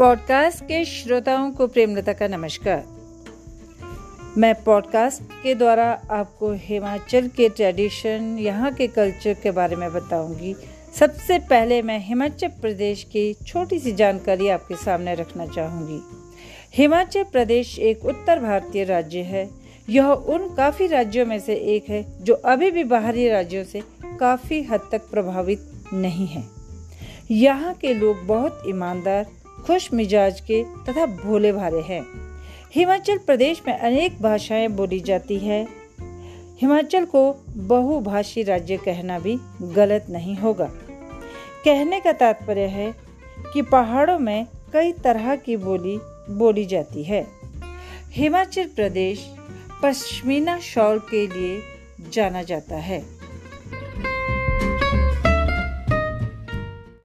Podcast के श्रोताओं को प्रेमलता का नमस्कार। मैं पॉडकास्ट के द्वारा आपको हिमाचल के ट्रेडिशन, यहाँ के कल्चर के बारे में बताऊँगी। सबसे पहले मैं हिमाचल प्रदेश की छोटी सी जानकारी आपके सामने रखना चाहूँगी। हिमाचल प्रदेश एक उत्तर भारतीय राज्य है। यह उन काफ़ी राज्यों में से एक है, जो अभी भी बाहरी राज्यों से काफ़ी हद तक प्रभावित नहीं है। यहाँ के लोग बहुत ईमानदार खुश मिजाज के तथा भोले भाले हैं। हिमाचल प्रदेश में अनेक भाषाएँ बोली जाती है। हिमाचल को बहुभाषी राज्य कहना भी गलत नहीं होगा। कहने का तात्पर्य है कि पहाड़ों में कई तरह की बोली बोली जाती है। हिमाचल प्रदेश पश्मीना शॉल के लिए जाना जाता है।